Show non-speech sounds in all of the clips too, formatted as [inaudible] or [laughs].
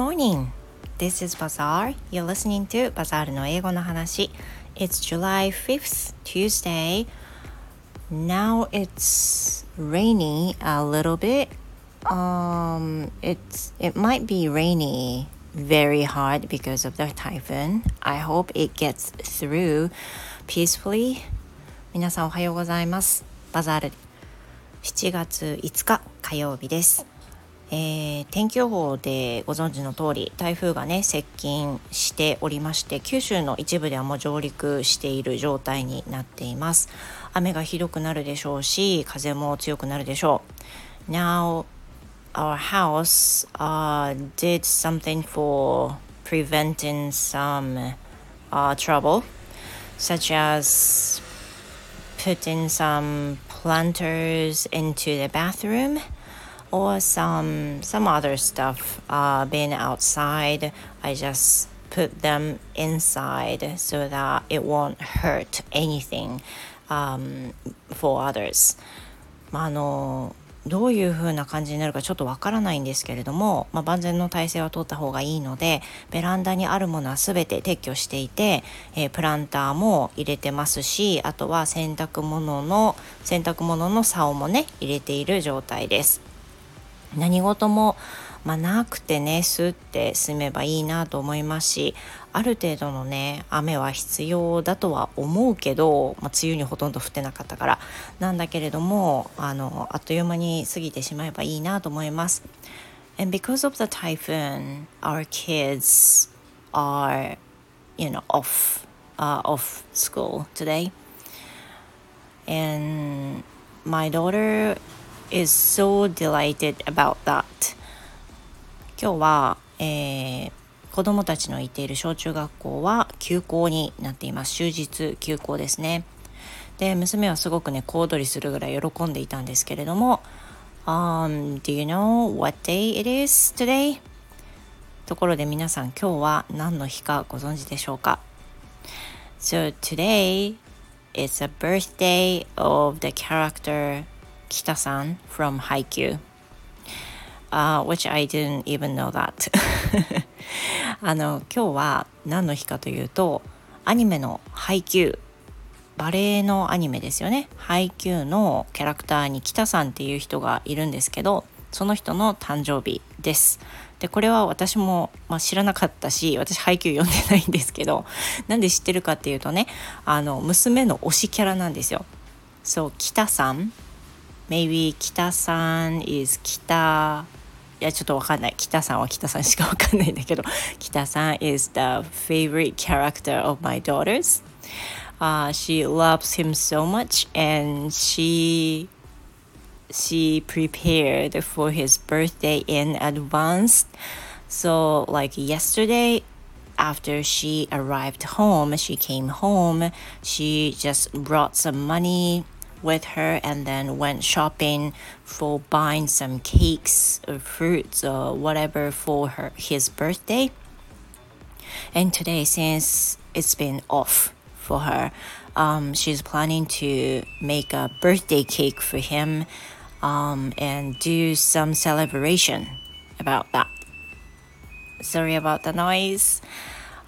morning. This is Bazaar. You're listening to Bazaar の英語の話。It's July 5th, Tuesday. Now it's rainy a little bit. Um, it's it might be rainy very hard because of the typhoon. I hope it gets through peacefully. 皆さんおはようございます。バザール7月5日火曜日です。えー、天気予報でご存知の通り台風がね接近しておりまして九州の一部ではもう上陸している状態になっています雨がひどくなるでしょうし風も強くなるでしょう Now our house uh, did something for preventing some uh, trouble such as putting some planters into the bathroom or some some other stuff uh, being outside i just put them inside so that it won't hurt anything um, for others まああのどういう風な感じになるかちょっとわからないんですけれども、まあ、万全の体制は取った方がいいのでベランダにあるものは全て撤去していて、えー、プランターも入れてますしあとは洗濯物の洗濯物の竿もね入れている状態です。何事も、まあ、なくてねスッて済めばいいなと思いますしある程度のね雨は必要だとは思うけど、まあ、梅雨にほとんど降ってなかったからなんだけれどもあのあっという間に過ぎてしまえばいいなと思います。And because of the typhoon, our kids are, you know, off, uh, off school today. And my daughter is so delighted about that. 今日は、えー、子供たちのいている小中学校は休校になっています。終日休校ですね。で娘はすごくね小躍りするぐらい喜んでいたんですけれども Um, do you know what day it is today? ところで皆さん今日は何の日かご存知でしょうか？So today is a birthday of the character Kita-san from Haikyuu. Uh, which I didn't even know that. [laughs] あの今日は何の日かというとアニメのハイキューバレエのアニメですよねハイキューのキャラクターに北さんっていう人がいるんですけどその人の誕生日ですでこれは私も、まあ、知らなかったし私ハイキュー読んでないんですけどなんで知ってるかっていうとねあの娘の推しキャラなんですよそう北さん maybe 北さん is 北いやちょっとわかんない北さんは北さんしかわかんないんだけど北さん is the favorite character of my daughters uh, she loves him so much and she she prepared for his birthday in advance so like yesterday after she arrived home she came home she just brought some money with her and then went shopping for buying some cakes or fruits or whatever for her his birthday. And today, since it's been off for her, um, she's planning to make a birthday cake for him um, and do some celebration about that. Sorry about the noise.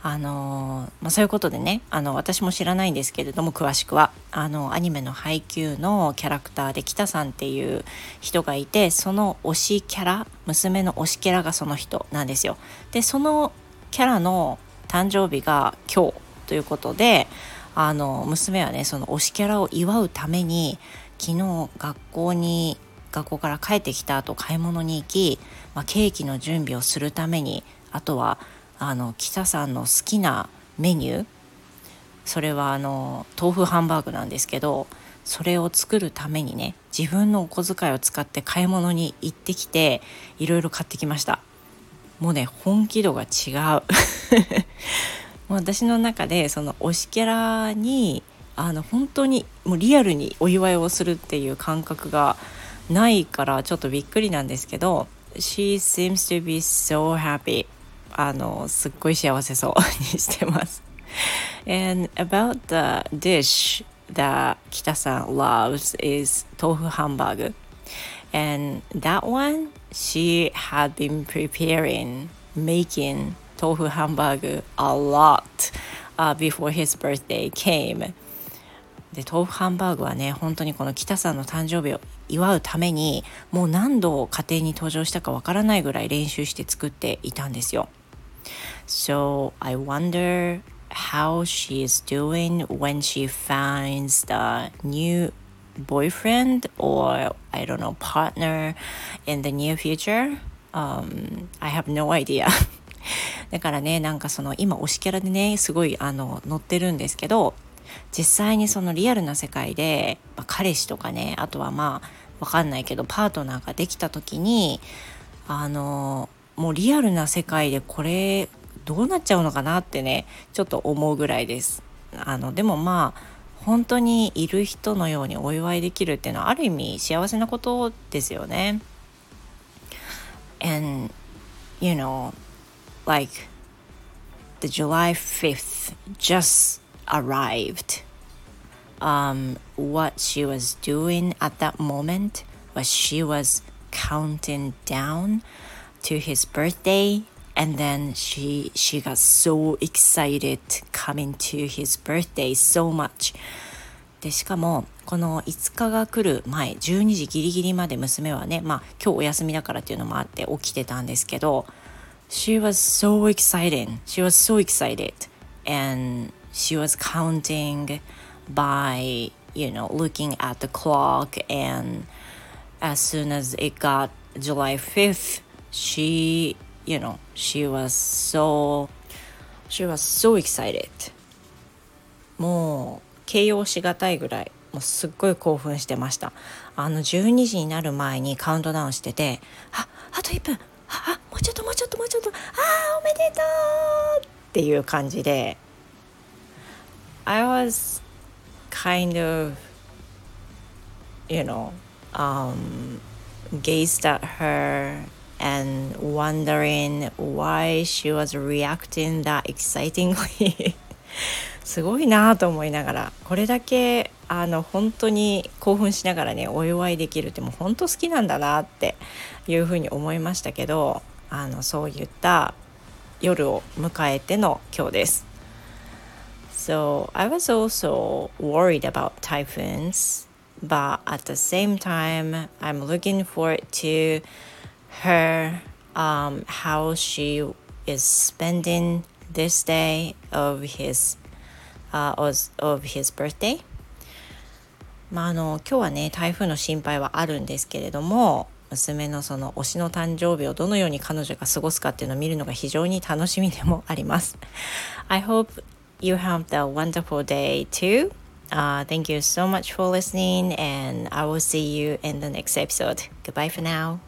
あのまあ、そういうことでねあの私も知らないんですけれども詳しくはあのアニメの配給のキャラクターで北さんっていう人がいてその推しキャラ娘の推しキャラがその人なんですよ。でそのキャラの誕生日が今日ということであの娘はねその推しキャラを祝うために昨日学校に学校から帰ってきた後買い物に行き、まあ、ケーキの準備をするためにあとはあの北さんの好きなメニュー。それはあの豆腐ハンバーグなんですけどそれを作るためにね自分のお小遣いを使って買い物に行ってきていろいろ買ってきました。もうね本気度が違う。[laughs] 私の中でその推しキャラにあの本当にもうリアルにお祝いをするっていう感覚がないからちょっとびっくりなんですけど She seems to be so happy. あのすっごい幸せそうにしてます。And about the dish that kita-san loves is tofu hamburger. And that one she had been preparing making tofu hamburger a lot、uh, before his birthday came で豆腐ハンバーグはね本当にこの北さんの誕生日を祝うためにもう何度家庭に登場したかわからないぐらい練習して作っていたんですよ。So I wonder how she is doing when she finds the new boyfriend or I don't know partner in the near future. Um, I have no idea. だからねなんかその今推しキャラでねすごいあの載ってるんですけど実際にそのリアルな世界で、まあ、彼氏とかねあとはまあわかんないけどパートナーができた時にあのもうリアルな世界でこれどうなっちゃうのかなってねちょっと思うぐらいです。あのでもまあ本当にいる人のようにお祝いできるっていうのはある意味幸せなことですよね。And you know like the July 5th just arrived. Um, what she was doing at that moment was she was counting down to his birthday and then she she got so excited coming to his birthday so much でしかもこの5日が来る前12時ギリギリまで娘はねまあ今日お休みだからっていうのもあって起きてたんですけど She was so excited she was so excited and she was counting by you know looking at the clock and as soon as it got July 5th she you know she was so she was so excited. もう形容しがたいぐらいもうすっごい興奮してました。あの12時になる前にカウントダウンしててああと1分。あもうちょっともうちょっともうちょっと。ああおめでとうっていう感じで。I was kind of you know um gazed at her and wondering why she was reacting that excitingly すごいなと思いながらこれだけあの本当に興奮しながらねお祝いできるってもう本当好きなんだなっていうふうに思いましたけどあのそういった夜を迎えての今日です。So I was also worried about typhoons, but at the same time, I'm looking forward to her um, how she is spending this day of his uh, of his birthday まああの今日はね台風の心配はあるんですけれども娘のその推しの誕生日をどのように彼女が過ごすかっていうのを見るのが非常に楽しみでもあります。I hope you have a wonderful day too. Uh, thank you so much for listening and I will see you in the next episode. Goodbye for now.